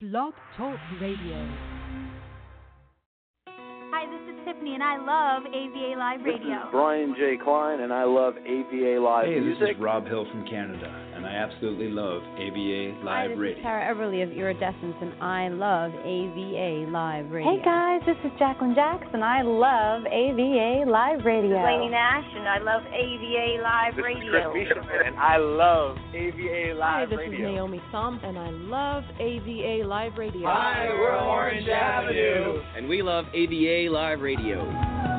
Blog Talk Radio. Hi, this is Tiffany, and I love AVA Live Radio. This is Brian J. Klein, and I love AVA Live Hey, music. this is Rob Hill from Canada, and I absolutely love AVA Live Hi, Live this Radio. is Tara Everly of Iridescence, and I love AVA Live Radio. Hey guys, this is Jacqueline Jackson. I love AVA Live Radio. Lainey Nash, and I love AVA Live this Radio. is Chris Bishop, and I love AVA Live Radio. Hi, Live this Radio. is Naomi Thumb, and I love AVA Live Radio. Hi, we're Orange Avenue. And we love AVA Live Radio.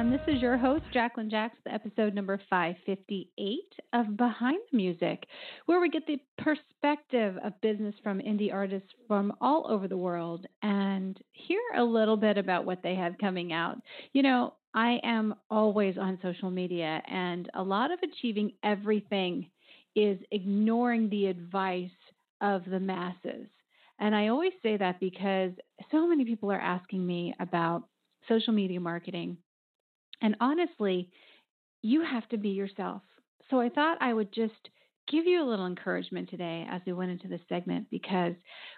Everyone. This is your host, Jacqueline Jackson, episode number 558 of Behind the Music, where we get the perspective of business from indie artists from all over the world and hear a little bit about what they have coming out. You know, I am always on social media, and a lot of achieving everything is ignoring the advice of the masses. And I always say that because so many people are asking me about social media marketing. And honestly, you have to be yourself. So I thought I would just give you a little encouragement today as we went into this segment because,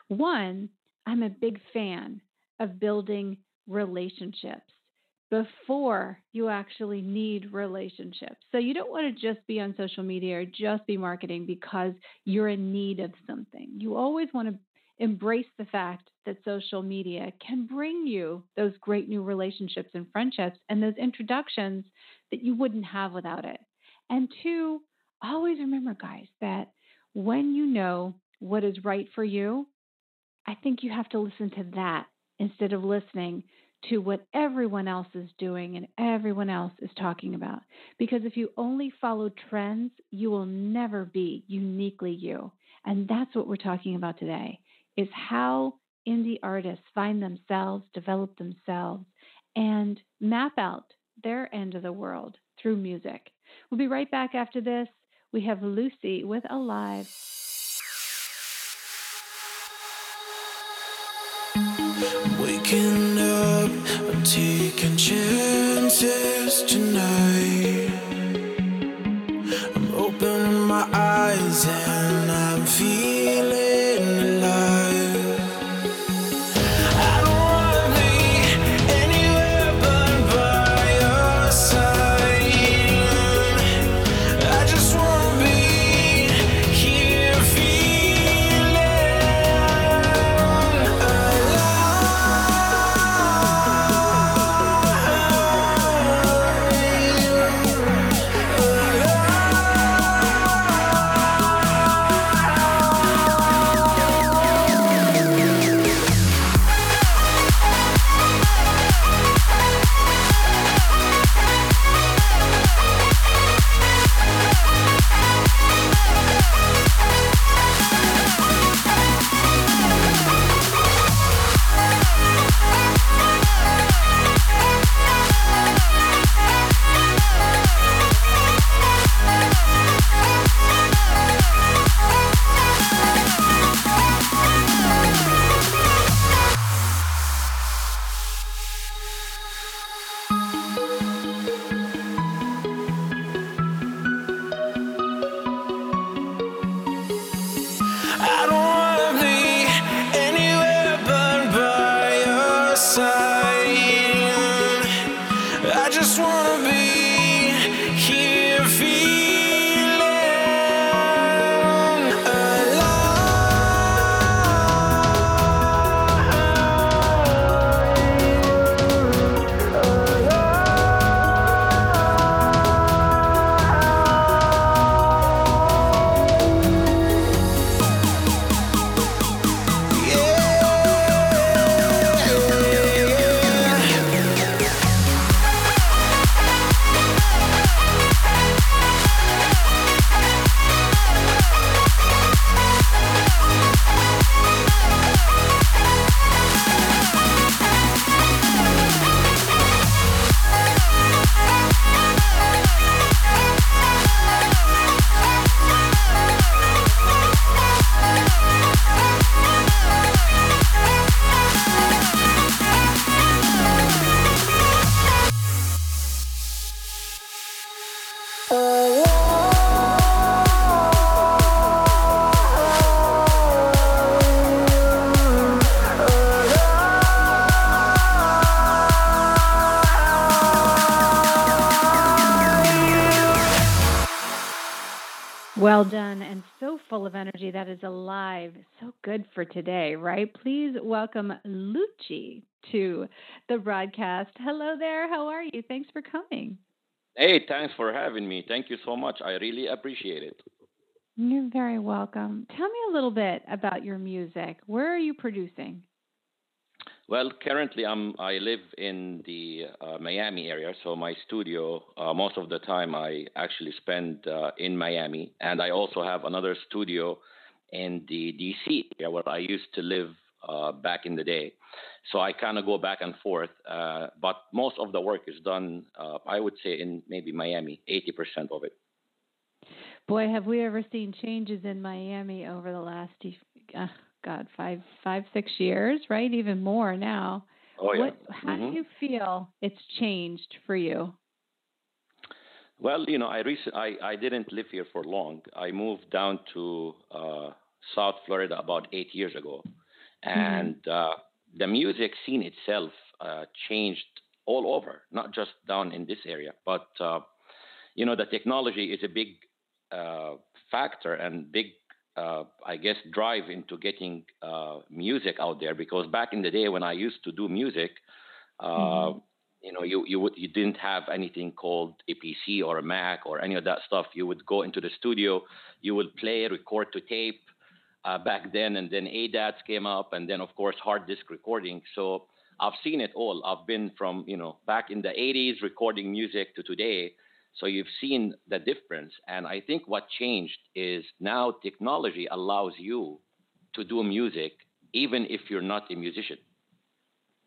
one, I'm a big fan of building relationships before you actually need relationships. So you don't want to just be on social media or just be marketing because you're in need of something. You always want to embrace the fact that social media can bring you those great new relationships and friendships and those introductions that you wouldn't have without it. And two, always remember, guys, that when you know what is right for you, I think you have to listen to that instead of listening to what everyone else is doing and everyone else is talking about. Because if you only follow trends, you will never be uniquely you. And that's what we're talking about today is how indie artists find themselves, develop themselves, and map out their end of the world through music. We'll be right back after this. We have Lucy with Alive. Waking up, taking chances tonight. I'm opening my eyes and is alive. So good for today, right? Please welcome Lucci to the broadcast. Hello there. How are you? Thanks for coming. Hey, thanks for having me. Thank you so much. I really appreciate it. You're very welcome. Tell me a little bit about your music. Where are you producing? Well, currently I'm I live in the uh, Miami area, so my studio uh, most of the time I actually spend uh, in Miami, and I also have another studio in the DC area where I used to live uh, back in the day. So I kind of go back and forth, uh, but most of the work is done, uh, I would say, in maybe Miami, 80% of it. Boy, have we ever seen changes in Miami over the last God, five, five, six years, right? Even more now. Oh yeah. What, how mm-hmm. do you feel it's changed for you? Well, you know, I rec- I I didn't live here for long. I moved down to uh, South Florida about eight years ago, Mm-hmm. and uh, the music scene itself uh, changed all over, not just down in this area, but uh, you know, the technology is a big uh, factor and big uh, I guess, drive into getting uh, music out there. Because back in the day when I used to do music, uh, mm-hmm. you know, you you would you didn't have anything called a PC or a Mac or any of that stuff. You would go into the studio, you would play, record to tape. Uh, back then, and then ADATs came up, and then of course hard disk recording. So I've seen it all. I've been from you know back in the 80s recording music to today so you've seen the difference. And I think what changed is now technology allows you to do music even if you're not a musician.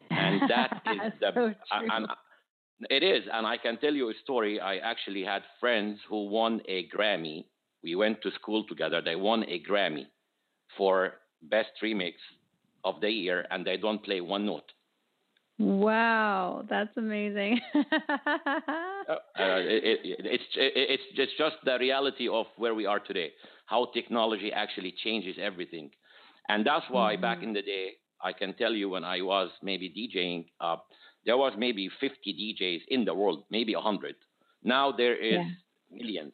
And that is the so and it is. And I can tell you a story. I actually had friends who won a Grammy. We went to school together. They won a Grammy for best remix of the year and they don't play one note. Wow, that's amazing. uh, it, it, it's it's it's just the reality of where we are today. How technology actually changes everything, and that's why mm-hmm. back in the day, I can tell you when I was maybe DJing, uh, there was maybe 50 DJs in the world, maybe 100. Now there is yeah. millions,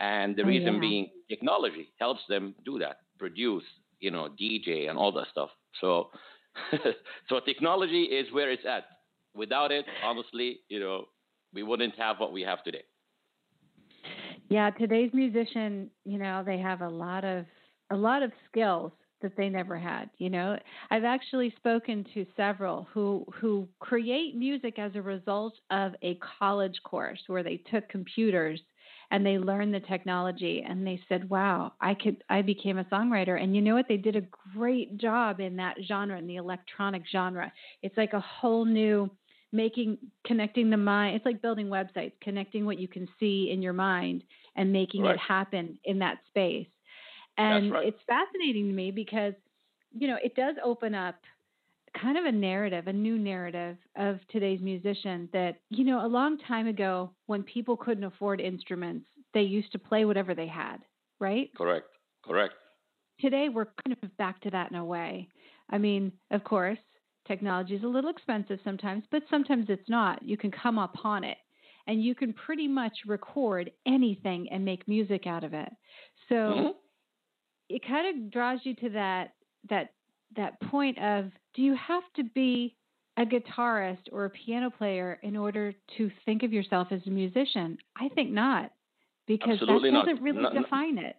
and the oh, reason yeah. being technology helps them do that, produce, you know, DJ and all that stuff. So so technology is where it's at. Without it, honestly, you know, we wouldn't have what we have today. Yeah, today's musician, you know, they have a lot of a lot of skills that they never had, you know. I've actually spoken to several who who create music as a result of a college course where they took computers and they learned the technology and they said, "Wow, I could I became a songwriter." And you know what? They did a great job in that genre in the electronic genre. It's like a whole new making connecting the mind. It's like building websites, connecting what you can see in your mind and making right. it happen in that space. And right. it's fascinating to me because you know, it does open up kind of a narrative, a new narrative of today's musician that, you know, a long time ago when people couldn't afford instruments, they used to play whatever they had, right? Correct. Correct. Today we're kind of back to that in a way. I mean, of course, technology is a little expensive sometimes, but sometimes it's not. You can come upon it and you can pretty much record anything and make music out of it. So mm-hmm. it kind of draws you to that that that point of do you have to be a guitarist or a piano player in order to think of yourself as a musician? I think not, because Absolutely that doesn't not. really define it.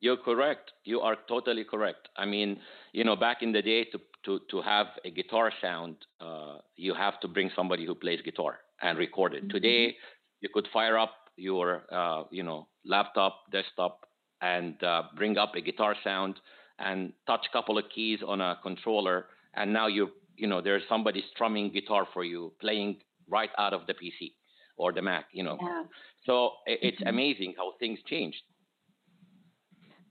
You're correct. You are totally correct. I mean, you know, back in the day, to to to have a guitar sound, uh, you have to bring somebody who plays guitar and record it. Mm-hmm. Today, you could fire up your, uh, you know, laptop, desktop, and uh, bring up a guitar sound and touch a couple of keys on a controller, and now you you know there's somebody strumming guitar for you, playing right out of the PC or the Mac, you know. Yeah. So it's mm-hmm. amazing how things changed.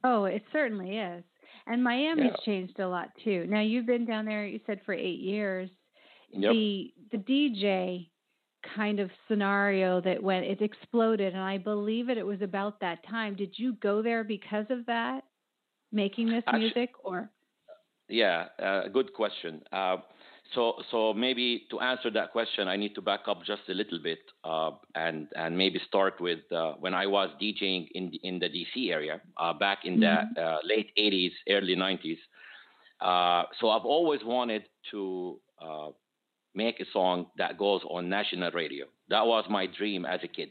Oh, it certainly is. And Miami's Yeah. changed a lot too. Now you've been down there, you said for eight years. Yep. The the DJ kind of scenario that went it exploded and I believe it it was about that time. Did you go there because of that? Making this Actu- music or Yeah, uh, good question. Uh, so, so maybe to answer that question, I need to back up just a little bit, uh, and and maybe start with uh, when I was DJing in in the DC area uh, back in mm-hmm. the uh, late '80s, early '90s. Uh, so I've always wanted to uh, make a song that goes on national radio. That was my dream as a kid.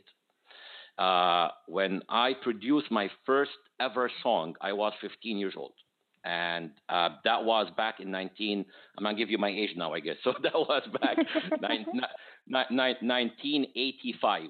When I produced my first ever song, I was 15 years old and uh, that was back in 19. I'm gonna give you my age now, I guess. So that was back 1985,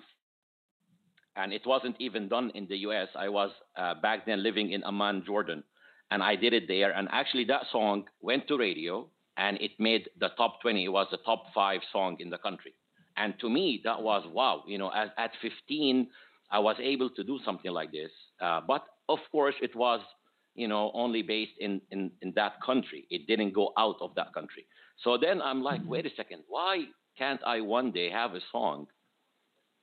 and it wasn't even done in the U.S. I was uh, back then living in Amman, Jordan, and I did it there. And actually, that song went to radio, and it made the top 20. It was the top five song in the country, and to me, that was wow. You know, at, at 15, I was able to do something like this. Uh, but of course, it was you know, only based in, in, in that country. It didn't go out of that country. So then I'm like, mm-hmm. wait a second, why can't I one day have a song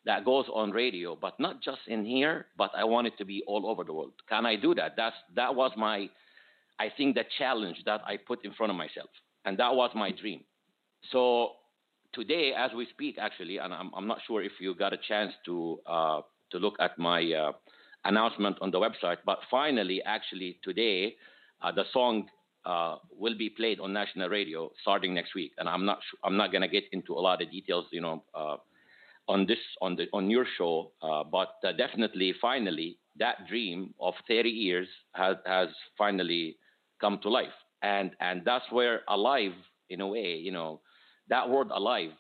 that goes on radio, but not just in here, but I want it to be all over the world? Can I do that? That's that was my, I think, the challenge that I put in front of myself, and that was my dream. So today, as we speak, actually, and I'm, I'm not sure if you got a chance to uh, to look at my uh, announcement on the website. But finally, actually, today, uh, the song uh, will be played on national radio starting next week. And I'm not sh- I'm not gonna get into a lot of details, you know, uh, on this on the on your show. Uh, but uh, definitely, finally, that dream of 30 years has has finally come to life. And and that's where alive, in a way, you know, that word alive.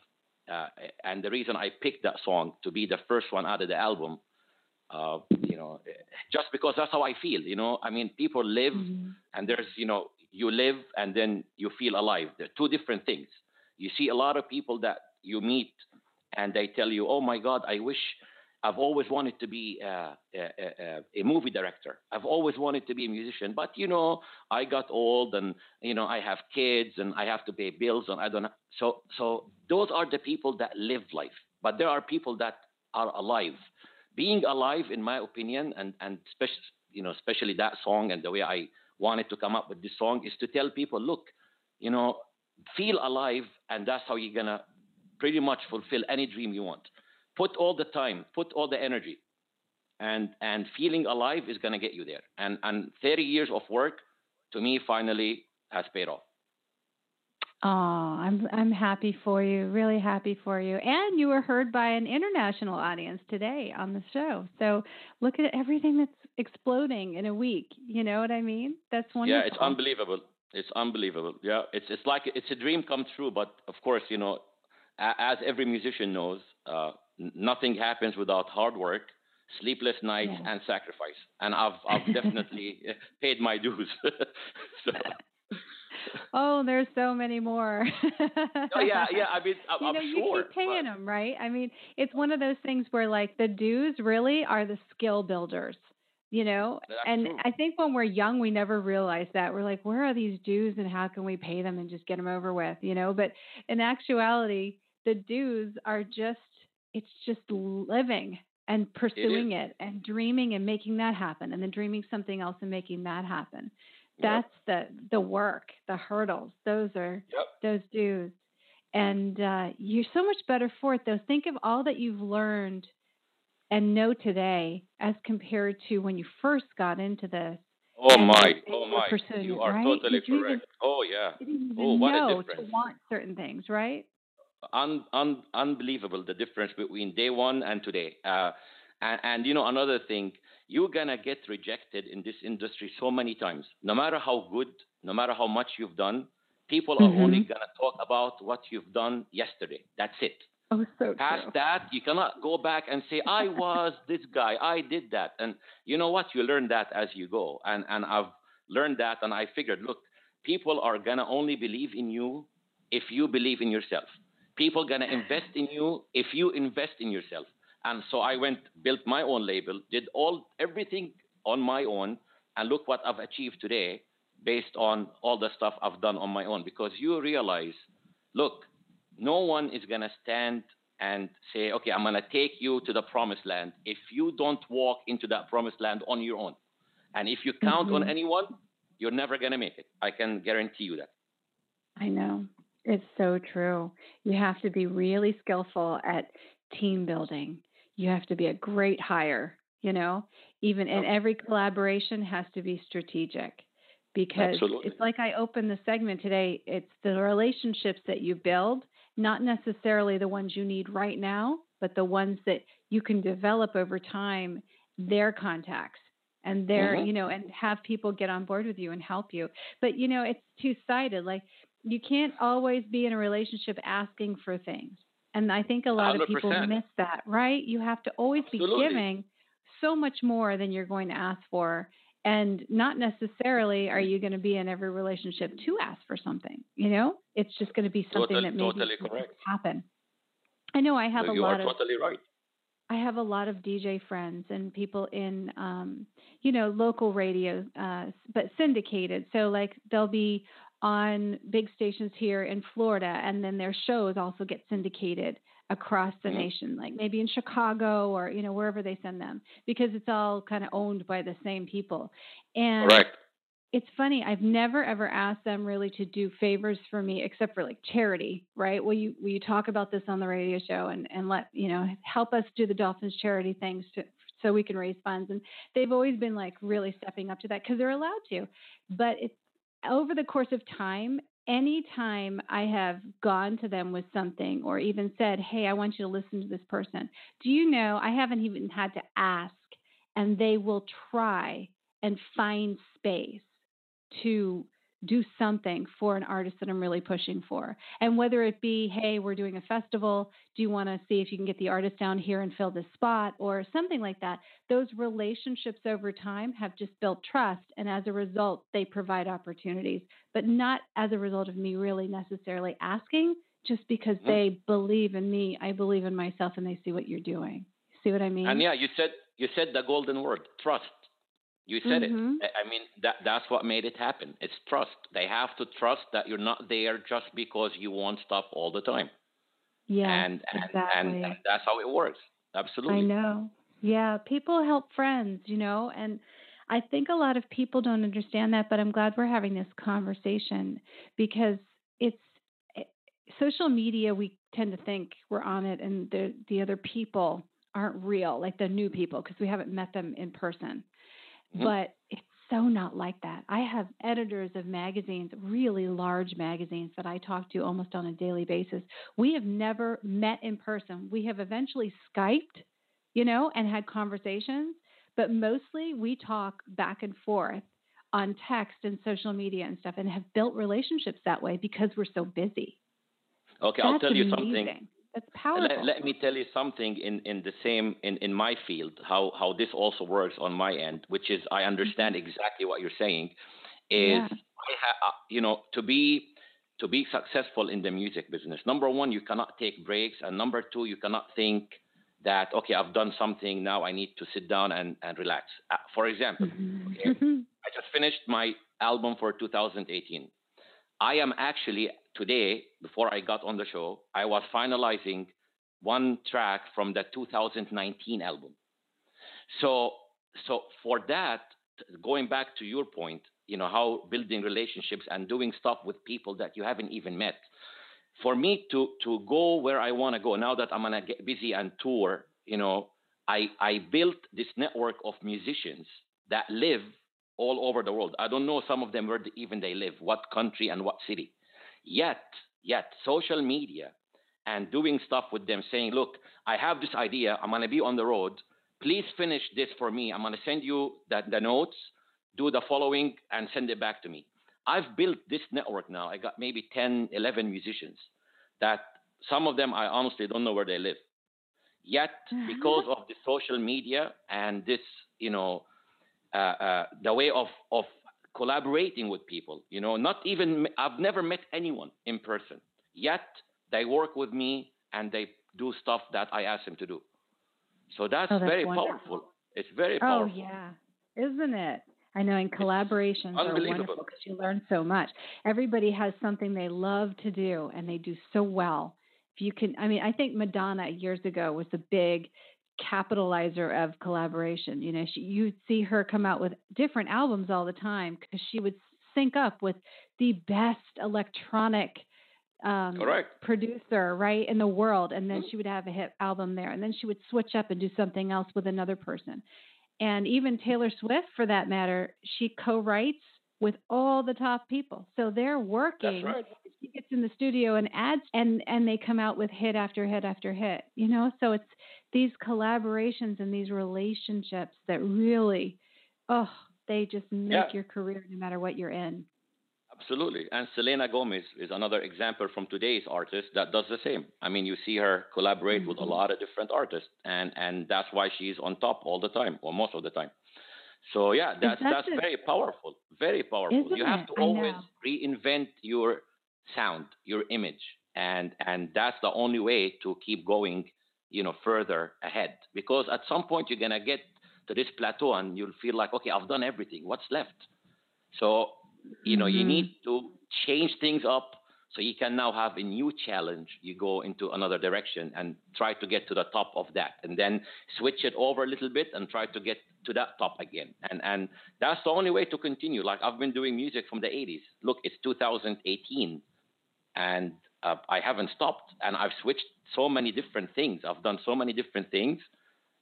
Uh, and the reason I picked that song to be the first one out of the album uh, you know, just because that's how I feel. You know, I mean, people live, mm-hmm. and there's, you know, you live and then you feel alive. They're two different things. You see a lot of people that you meet, and they tell you, "Oh my God, I wish." I've always wanted to be a, a, a, movie director. I've always wanted to be a musician, but you know, I got old, and you know, I have kids, and I have to pay bills, and I don't. Know. So, so those are the people that live life. But there are people that are alive, being alive, in my opinion, and and especially you know, especially that song and the way I wanted to come up with this song is to tell people, look, you know, feel alive, and that's how you're gonna pretty much fulfill any dream you want. Put all the time, put all the energy, and and feeling alive is gonna get you there. And and 30 years of work, to me, finally has paid off. Oh, I'm I'm happy for you, really happy for you. And you were heard by an international audience today on the show. So look at everything that's exploding in a week. You know what I mean? That's wonderful. Yeah, it's unbelievable. It's unbelievable. Yeah, it's it's like it's a dream come true. But of course, you know, as every musician knows, uh, nothing happens without hard work, sleepless nights, yeah. and sacrifice. And I've I've definitely eh, paid my dues. so oh, there's so many more. oh yeah, yeah. I mean, I'm, you know, I'm you sure, keep paying but... them, right? I mean, it's one of those things where like the dues really are the skill builders. You know, That's and true. I think when we're young, we never realize that. We're like, where are these dues and how can we pay them and just get them over with? You know, but in actuality, the dues are just, it's just living and pursuing it, it, and dreaming and making that happen and then dreaming something else and making that happen. That's yep. the the work the hurdles. Those are yep. those dues and uh, you're so much better for it though. Think of all that you've learned and know today as compared to when you first got into this oh my. oh my. you are right? totally correct. Even, oh yeah. oh what know a difference. to want certain things right un, un, unbelievable the difference between day one and today uh, and, and you know another thing you're going to get rejected in this industry so many times. No matter how good, no matter how much you've done, people are mm-hmm. only going to talk about what you've done yesterday. That's it. Oh, so Past true. that, you cannot go back and say, I was this guy, I did that. And you know what? You learn that as you go. And, and I've learned that, and I figured, look, people are going to only believe in you if you believe in yourself. People are going to invest in you if you invest in yourself. And so I went, built my own label, did all everything on my own, and look what I've achieved today based on all the stuff I've done on my own. Because you realize, look, no one is gonna stand and say, okay, I'm gonna take you to the promised land if you don't walk into that promised land on your own. And if you count mm-hmm. on anyone, you're never gonna make it. I can guarantee you that. I know. It's so true. You have to be really skillful at team building. You have to be a great hire, you know, even and every collaboration has to be strategic because Absolutely. it's like I opened the segment today. It's the relationships that you build, not necessarily the ones you need right now, but the ones that you can develop over time, their contacts and their, Mhm. you know, and have people get on board with you and help you. But, you know, it's two sided. Like you can't always be in a relationship asking for things. And I think a lot of people miss that, right? You have to always Absolutely. be giving so much more than you're going to ask for. And not necessarily are you going to be in every relationship to ask for something. You know, it's just going to be something Totally- that maybe totally correct. happen. I know I have No, a lot of totally right. I have a lot of DJ friends and people in, um, you know, local radio, uh, but syndicated. So like they'll be on big stations here in Florida, and then their shows also get syndicated across the Mhm. nation, like maybe in Chicago or you know wherever they send them, because it's all kind of owned by the same people. And Correct. it's funny i've never ever asked them really to do favors for me except for like charity right will you will you talk about this on the radio show and and let you know help us do the dolphins charity things to so we can raise funds and they've always been like really stepping up to that because they're allowed to but it's over the course of time anytime i have gone to them with something or even said hey i want you to listen to this person do you know i haven't even had to ask and they will try and find space to do something for an artist that I'm really pushing for. And whether it be, hey, we're doing a festival, do you want to see if you can get the artist down here and fill this spot or something like that? Those relationships over time have just built trust. And as a result, they provide opportunities, but not as a result of me really necessarily asking, just because Mhm. they believe in me, I believe in myself, and they see what you're doing. See what I mean? And yeah, you said you said the golden word, trust. You said Mhm. it. I mean that that's what made it happen. It's trust. They have to trust that you're not there just because you want stuff all the time. Yeah, and and, exactly. and that's how it works. Absolutely. I know. Yeah, people help friends, you know, and I think a lot of people don't understand that, but I'm glad we're having this conversation because it's it, social media. We tend to think we're on it, and the the other people aren't real, like the new people, because we haven't met them in person. Mhm. But it's so not like that. I have editors of magazines, really large magazines that I talk to almost on a daily basis. We have never met in person. We have eventually Skyped, you know, and had conversations, but mostly we talk back and forth on text and social media and stuff and have built relationships that way because we're so busy. Okay, I'll tell you amazing. something. That's powerful. Let, let me tell you something in, in the same in, in my field how, how this also works on my end, which is I understand exactly what you're saying. Is Yeah. I ha- uh, you know to be to be successful in the music business. Number one, you cannot take breaks, and number two, you cannot think that okay, I've done something now. I need to sit down and, and relax. Uh, for example, Mhm. I just finished my album for 2018. I am actually today, before I got on the show, I was finalizing one track from the 2019 album. So, so for that, going back to your point, you know, how building relationships and doing stuff with people that you haven't even met. For me to to go where I want to go now that I'm gonna get busy and tour, you know, I I built this network of musicians that live all over the world. I don't know some of them where even they live, what country and what city. Yet, yet social media and doing stuff with them, saying, "Look, I have this idea. I'm gonna be on the road. Please finish this for me. I'm gonna send you the, the notes. Do the following and send it back to me." I've built this network now. I got maybe 10, 11 musicians that some of them I honestly don't know where they live. Yet, because of the social media and this, you know, uh, uh, the way of, of collaborating with people, you know, not even, I've never met anyone in person. Yet, they work with me and they do stuff that I ask them to do. So that's, Oh, that's very wonderful. powerful. It's very powerful. Oh powerful. yeah, isn't it? I know, and collaborations are wonderful because you learn so much. Everybody has something they love to do, and they do so well. If you can, I mean, I think Madonna years ago was the big capitalizer of collaboration. You know, she, you'd see her come out with different albums all the time because she would sync up with the best electronic um, Correct. producer, right, in the world, and then Mhm. she would have a hit album there, and then she would switch up and do something else with another person. And even Taylor Swift, for that matter, she co-writes with all the top people, so they're working. That's right. She gets in the studio and adds, and and they come out with hit after hit after hit. You know, so it's these collaborations and these relationships that really, oh, they just make Yeah. your career no matter what you're in. Absolutely. And Selena Gomez is another example from today's artist that does the same. I mean, you see her collaborate mm-hmm. with a lot of different artists, and, and that's why she's on top all the time, or most of the time. So, yeah, that's, that's, that's very powerful. Very powerful. Isn't you have it? to always reinvent your sound, your image. And, and that's the only way to keep going, you know, further ahead. Because at some point you're to get to this plateau and you'll feel like, okay, I've done everything. What's left? So you know, mm-hmm. you need to change things up so you can now have a new challenge. You go into another direction and try to get to the top of that, and then switch it over a little bit and try to get to that top again. And and that's the only way to continue. Like I've been doing music from the 80s. Look, it's 2018, and uh, I haven't stopped. And I've switched so many different things. I've done so many different things,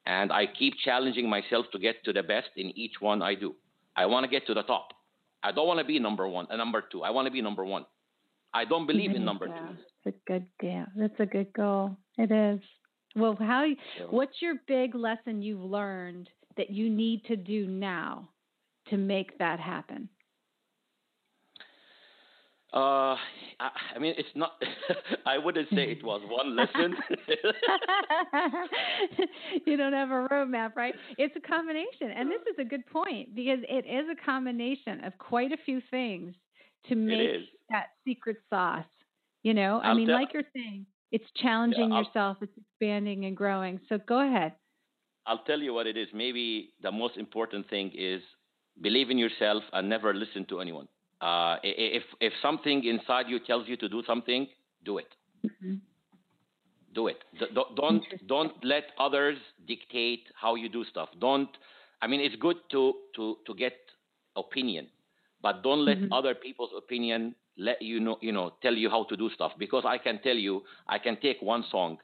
and I keep challenging myself to get to the best in each one I do. I want to get to the top. I don't want to be number one, a number two. I want to be number one. I don't believe in number two. It's a good yeah. That's a good goal. It is. Well, how? What's your big lesson you've learned that you need to do now to make that happen? Uh, I, I mean, it's not. I wouldn't say it was one lesson. you don't have a roadmap, right? It's a combination, and this is a good point because it is a combination of quite a few things to make that secret sauce. You know, I I'll mean, tell- like you're saying, it's challenging Yeah, yourself, it's expanding and growing. So go ahead. I'll tell you what it is. Maybe the most important thing is believe in yourself and never listen to anyone. Uh, if if something inside you tells you to do something, do it. Mm-hmm. Do it. Don't don't don't let others dictate how you do stuff. Don't. I mean, it's good to to to get opinion, but don't let Mhm. other people's opinion let you know you know tell you how to do stuff. Because I can tell you, I can take one song,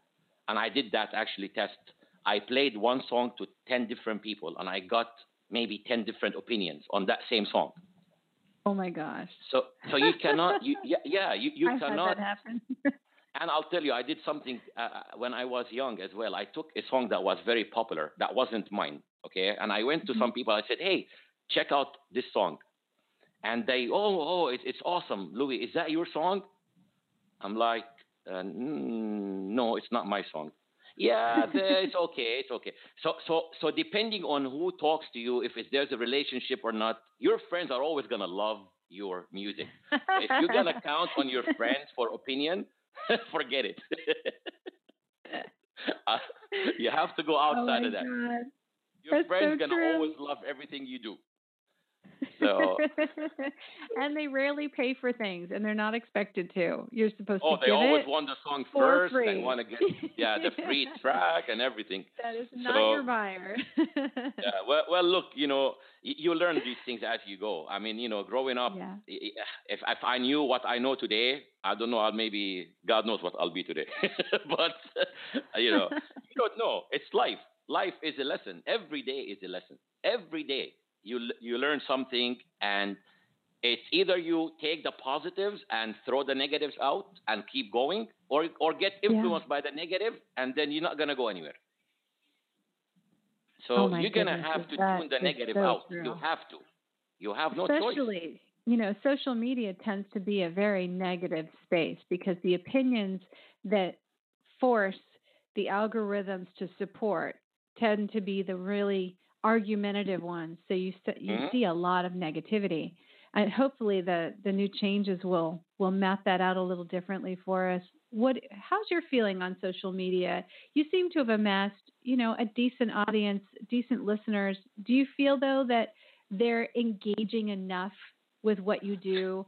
and I did that actually test. I played one song to ten different people, and I got maybe ten different opinions on that same song. Oh my gosh. So so you cannot you yeah, yeah you you I've cannot had that happen. and I'll tell you, I did something uh, when I was young as well. I took a song that was very popular, that wasn't mine, okay? And I went to some people, I said, hey, check out this song. And they, oh, oh, it, it's awesome. Louis, is that your song? I'm like, uh, mm, no, it's not my song. Yeah, the- it's okay, it's okay. So, so, so depending on who talks to you, if it's, there's a relationship or not, your friends are always gonna love your music. if you're gonna count on your friends for opinion, forget it. Uh, you have to go oh outside my of that. God. Your That's friends so gonna true. always love everything you do. So and they rarely pay for things, and they're not expected to. You're supposed oh, to they give always it want the song first. free. They want to get yeah the free track and everything. That is not So- your buyer. Yeah, well, well, look, you know, y- you learn these things as you go. I mean, you know, growing up, Yeah. if if I knew what I know today, I don't know. I'll maybe God knows what I'll be today. but uh, you know, you don't know. It's life. Life is a lesson. Every day is a lesson. Every day you you learn something, and it's either you take the positives and throw the negatives out and keep going, or or get influenced by the negative, and then you're not gonna go anywhere. So Oh you're gonna have to tune the negative so out. true. You have to. You have no choice. Especially, you know, social media tends to be a very negative space because the opinions that force the algorithms to support tend to be the really argumentative ones. So you s- you Mhm. see a lot of negativity, and hopefully the the new changes will will map that out a little differently for us. What how's your feeling on social media? You seem to have amassed, you know, a decent audience, decent listeners. Do you feel though that they're engaging enough with what you do?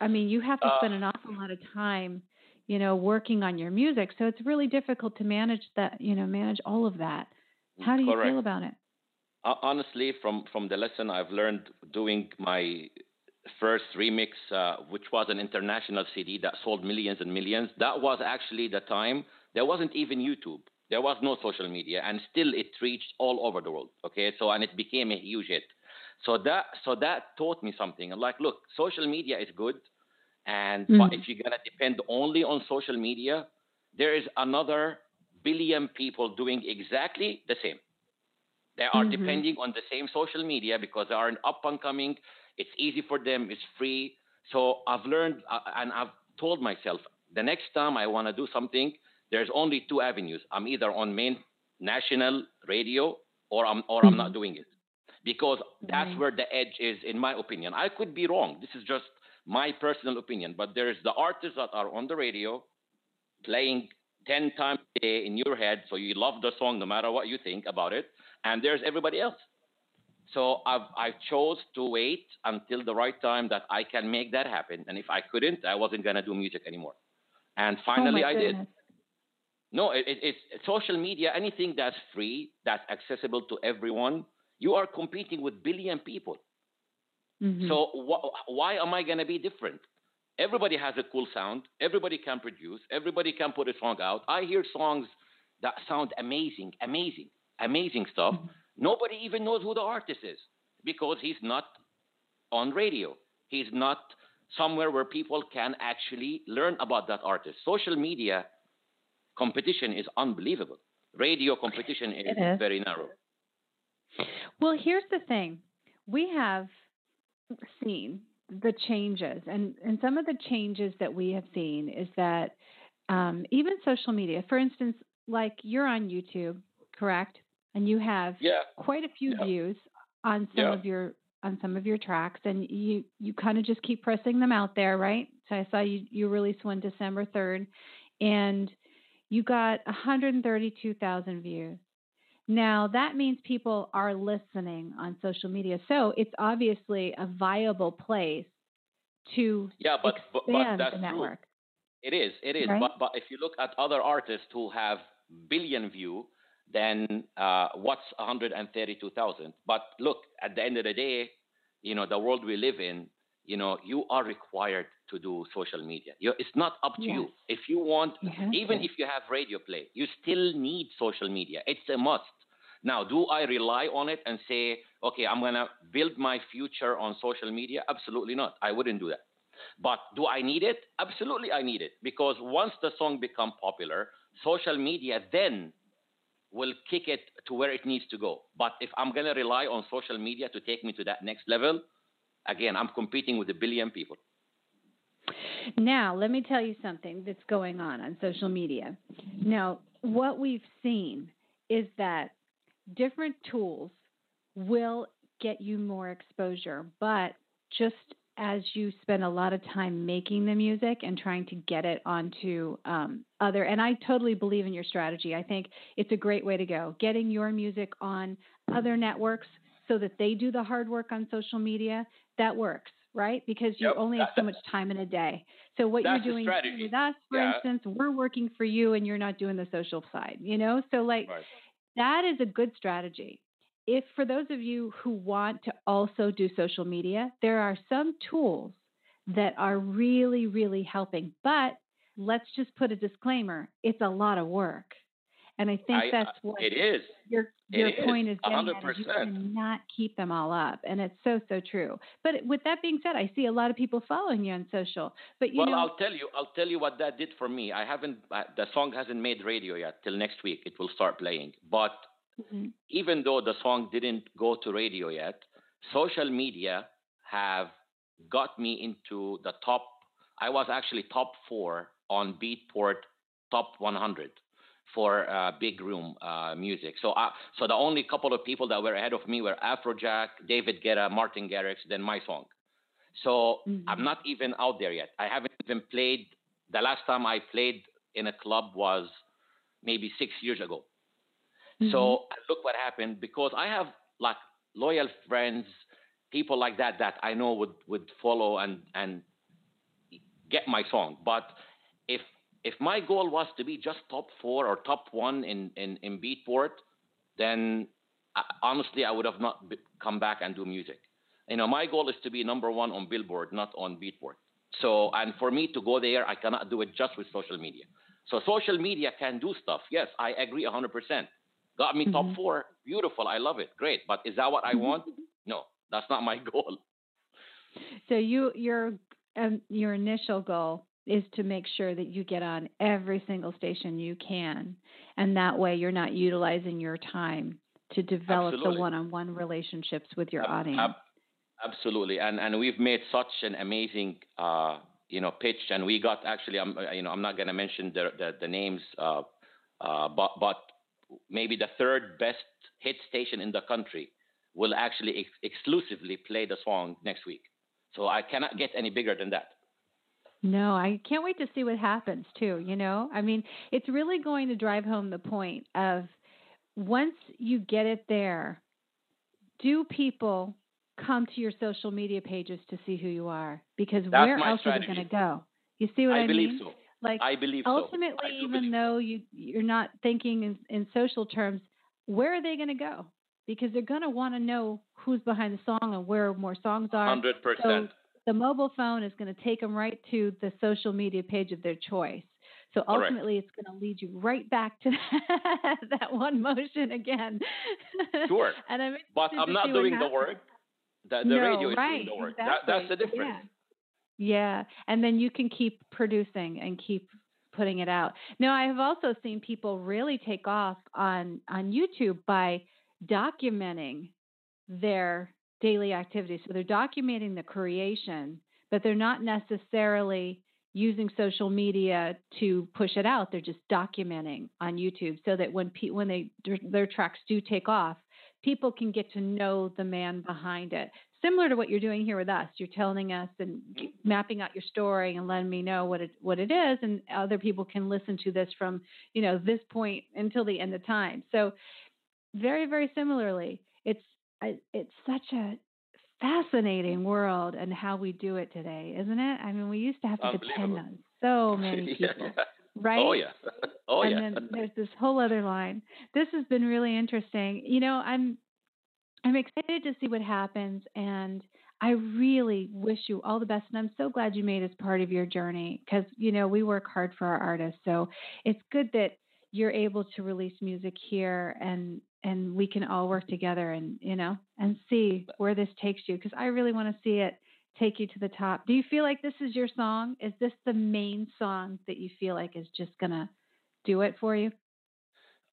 I mean, you have to Uh, spend an awful lot of time, you know, working on your music, so it's really difficult to manage that, you know, manage all of that. How do you Correct. feel about it? Honestly, from from the lesson I've learned doing my first remix, uh, which was an international CD that sold millions and millions, that was actually the time there wasn't even YouTube. There was no social media, and still it reached all over the world. Okay, so and it became a huge hit. So that so that taught me something. I'm like, look, social media is good, and mm. but if you're gonna depend only on social media, there is another billion people doing exactly the same. They are mm-hmm. depending on the same social media because they are an up and coming. It's easy for them. It's free. So I've learned uh, and I've told myself the next time I want to do something, there's only two avenues. I'm either on main national radio or I'm or mm-hmm. I'm not mm-hmm. doing it because that's right. where the edge is, in my opinion. I could be wrong. This is just my personal opinion, but there's the artists that are on the radio playing 10 times a day in your head, so you love the song no matter what you think about it, and there's everybody else. So I've I chose to wait until the right time that I can make that happen, and if I couldn't, I wasn't gonna do music anymore. And finally, oh I did. No, it, it, it's social media. Anything that's free, that's accessible to everyone. You are competing with billion people. Mm-hmm. So wh- why am I gonna be different? Everybody has a cool sound. Everybody can produce. Everybody can put a song out. I hear songs that sound amazing, amazing, amazing stuff. Mm-hmm. Nobody even knows who the artist is because he's not on radio. He's not somewhere where people can actually learn about that artist. Social media competition is unbelievable. Radio competition is, is very narrow. Well, here's the thing. We have seen the changes, and, and some of the changes that we have seen is that um, even social media, for instance, like you're on YouTube, correct? And you have yeah. quite a few yeah. views on some yeah. of your on some of your tracks, and you you kind of just keep pressing them out there, right? So I saw you you released one December third, and you got 132,000 views. Now, that means people are listening on social media. So it's obviously a viable place to yeah, but, expand but, but that's the network. True. It is, it is. Right? But, but if you look at other artists who have billion view, then uh, what's 132,000? But look, at the end of the day, you know, the world we live in, you know, you are required to do social media. You're, it's not up to yes. you. If you want, you even to. if you have radio play, you still need social media. It's a must. Now, do I rely on it and say, okay, I'm going to build my future on social media? Absolutely not. I wouldn't do that. But do I need it? Absolutely, I need it. Because once the song become popular, social media then will kick it to where it needs to go. But if I'm going to rely on social media to take me to that next level, again, I'm competing with a billion people. Now, let me tell you something that's going on on social media. Now, what we've seen is that different tools will get you more exposure, but just as you spend a lot of time making the music and trying to get it onto um, other, and I totally believe in your strategy. I think it's a great way to go. Getting your music on other networks so that they do the hard work on social media, that works right? Because you yep, only have so much time in a day. So what you're doing with us, for yeah. instance, we're working for you and you're not doing the social side, you know? So like right. That is a good strategy. If for those of you who want to also do social media, there are some tools that are really, really helping. But let's just put a disclaimer it's a lot of work. And I think I, that's uh, what it is. Your your it point is, is getting 100%. at. You cannot keep them all up, and it's so so true. But with that being said, I see a lot of people following you on social. But you well, know, I'll tell you, I'll tell you what that did for me. I haven't uh, the song hasn't made radio yet. Till next week, it will start playing. But mm-hmm. even though the song didn't go to radio yet, social media have got me into the top. I was actually top four on Beatport top 100 for uh, big room uh, music. So, uh, so the only couple of people that were ahead of me were Afrojack, David Guetta, Martin Garrix, then my song. So mm-hmm. I'm not even out there yet. I haven't even played. The last time I played in a club was maybe six years ago. Mm-hmm. So look what happened because I have like loyal friends, people like that that I know would would follow and and get my song. But if my goal was to be just top four or top one in, in, in Beatport, then I, honestly, I would have not be, come back and do music. You know, my goal is to be number one on Billboard, not on Beatport. So, and for me to go there, I cannot do it just with social media. So, social media can do stuff. Yes, I agree 100%. Got me mm-hmm. top four. Beautiful. I love it. Great. But is that what I want? No, that's not my goal. So you your um, your initial goal is to make sure that you get on every single station you can, and that way you're not utilizing your time to develop Absolutely. the one-on-one relationships with your audience. Ab- absolutely, and and we've made such an amazing. Uh, you know, pitch, and we got actually. I'm, you know, I'm not going to mention the the, the names, uh, uh, but but maybe the third best hit station in the country will actually ex- exclusively play the song next week. So I cannot get any bigger than that. No, I can't wait to see what happens too. You know, I mean, it's really going to drive home the point of once you get it there, do people come to your social media pages to see who you are? Because That's where else strategy. are they going to go? You see what I, mean? I believe mean? so. Like I believe ultimately, so. I even believe. though you you're not thinking in, in social terms, where are they going to go? Because they're going to want to know who's behind the song and where more songs are. Hundred So percent. The mobile phone is going to take them right to the social media page of their choice. So ultimately, it's going to lead you right back to that one motion again. Sure. and I'm But I'm not doing the work. The, the no, radio is right, doing the work. Exactly. That, that's the difference. Yeah. Yeah, and then you can keep producing and keep putting it out. Now, I have also seen people really take off on on YouTube by documenting their daily activities. So they're documenting the creation, but they're not necessarily using social media to push it out. They're just documenting on YouTube so that when pe- when they their, their tracks do take off, people can get to know the man behind it. Similar to what you're doing here with us, you're telling us and mapping out your story and letting me know what it what it is, and other people can listen to this from you know this point until the end of time. So very very similarly, it's I- it's such a fascinating mm-hmm. world and how we do it today, isn't it? I mean, we used to have to depend on so many Yeah. people, right? Oh yeah. Oh and yeah. And then there's this whole other line. This has been really interesting. You know, I'm I'm excited to see what happens and I really wish you all the best and I'm so glad you made us part of your journey cuz you know, we work hard for our artists. So it's good that you're able to release music here and and we can all work together and, you know, and see where this takes you cuz I really want to see it take you to the top. Do you feel like this is your song? Is this the main song that you feel like is just going to do it for you?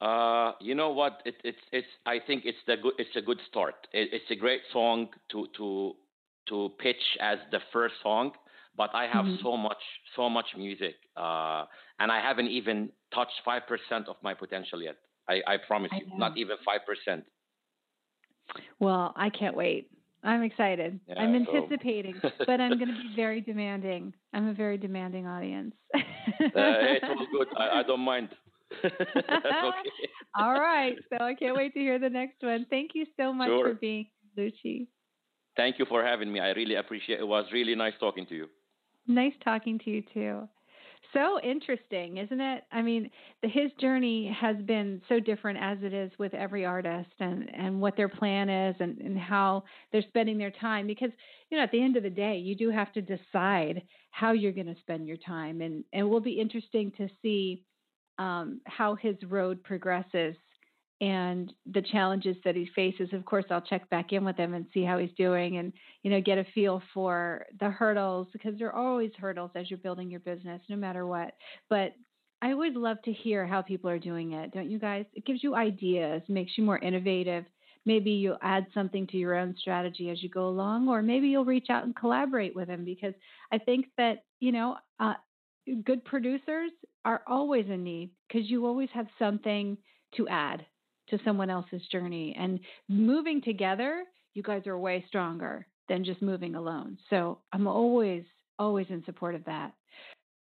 Uh, you know what? It, it's it's. I think it's the good. It's a good start. It, it's a great song to to to pitch as the first song. But I have Mhm. so much so much music, uh, and I haven't even touched five percent of my potential yet. I, I promise I you, not even five percent. Well, I can't wait. I'm excited. Yeah, I'm so- anticipating, but I'm going to be very demanding. I'm a very demanding audience. Uh, it's all good. I, I don't mind. Okay. All right. So I can't wait to hear the next one. Thank you so much Sure. for being Lucci. Thank you for having me. I really appreciate. It was really nice talking to you. Nice talking to you too. So interesting, isn't it? I mean, the, his journey has been so different as it is with every artist and, and what their plan is and, and how they're spending their time. Because, you know, at the end of the day, you do have to decide how you're going to spend your time. And, and it will be interesting to see um, how his road progresses and the challenges that he faces. Of course, I'll check back in with him and see how he's doing and, you know, get a feel for the hurdles because there are always hurdles as you're building your business, no matter what. But I always love to hear how people are doing it, don't you guys? It gives you ideas, makes you more innovative. Maybe you'll add something to your own strategy as you go along, or maybe you'll reach out and collaborate with him because I think that, you know, uh, good producers are always in need because you always have something to add to someone else's journey. And moving together, you guys are way stronger than just moving alone. So I'm always, always in support of that.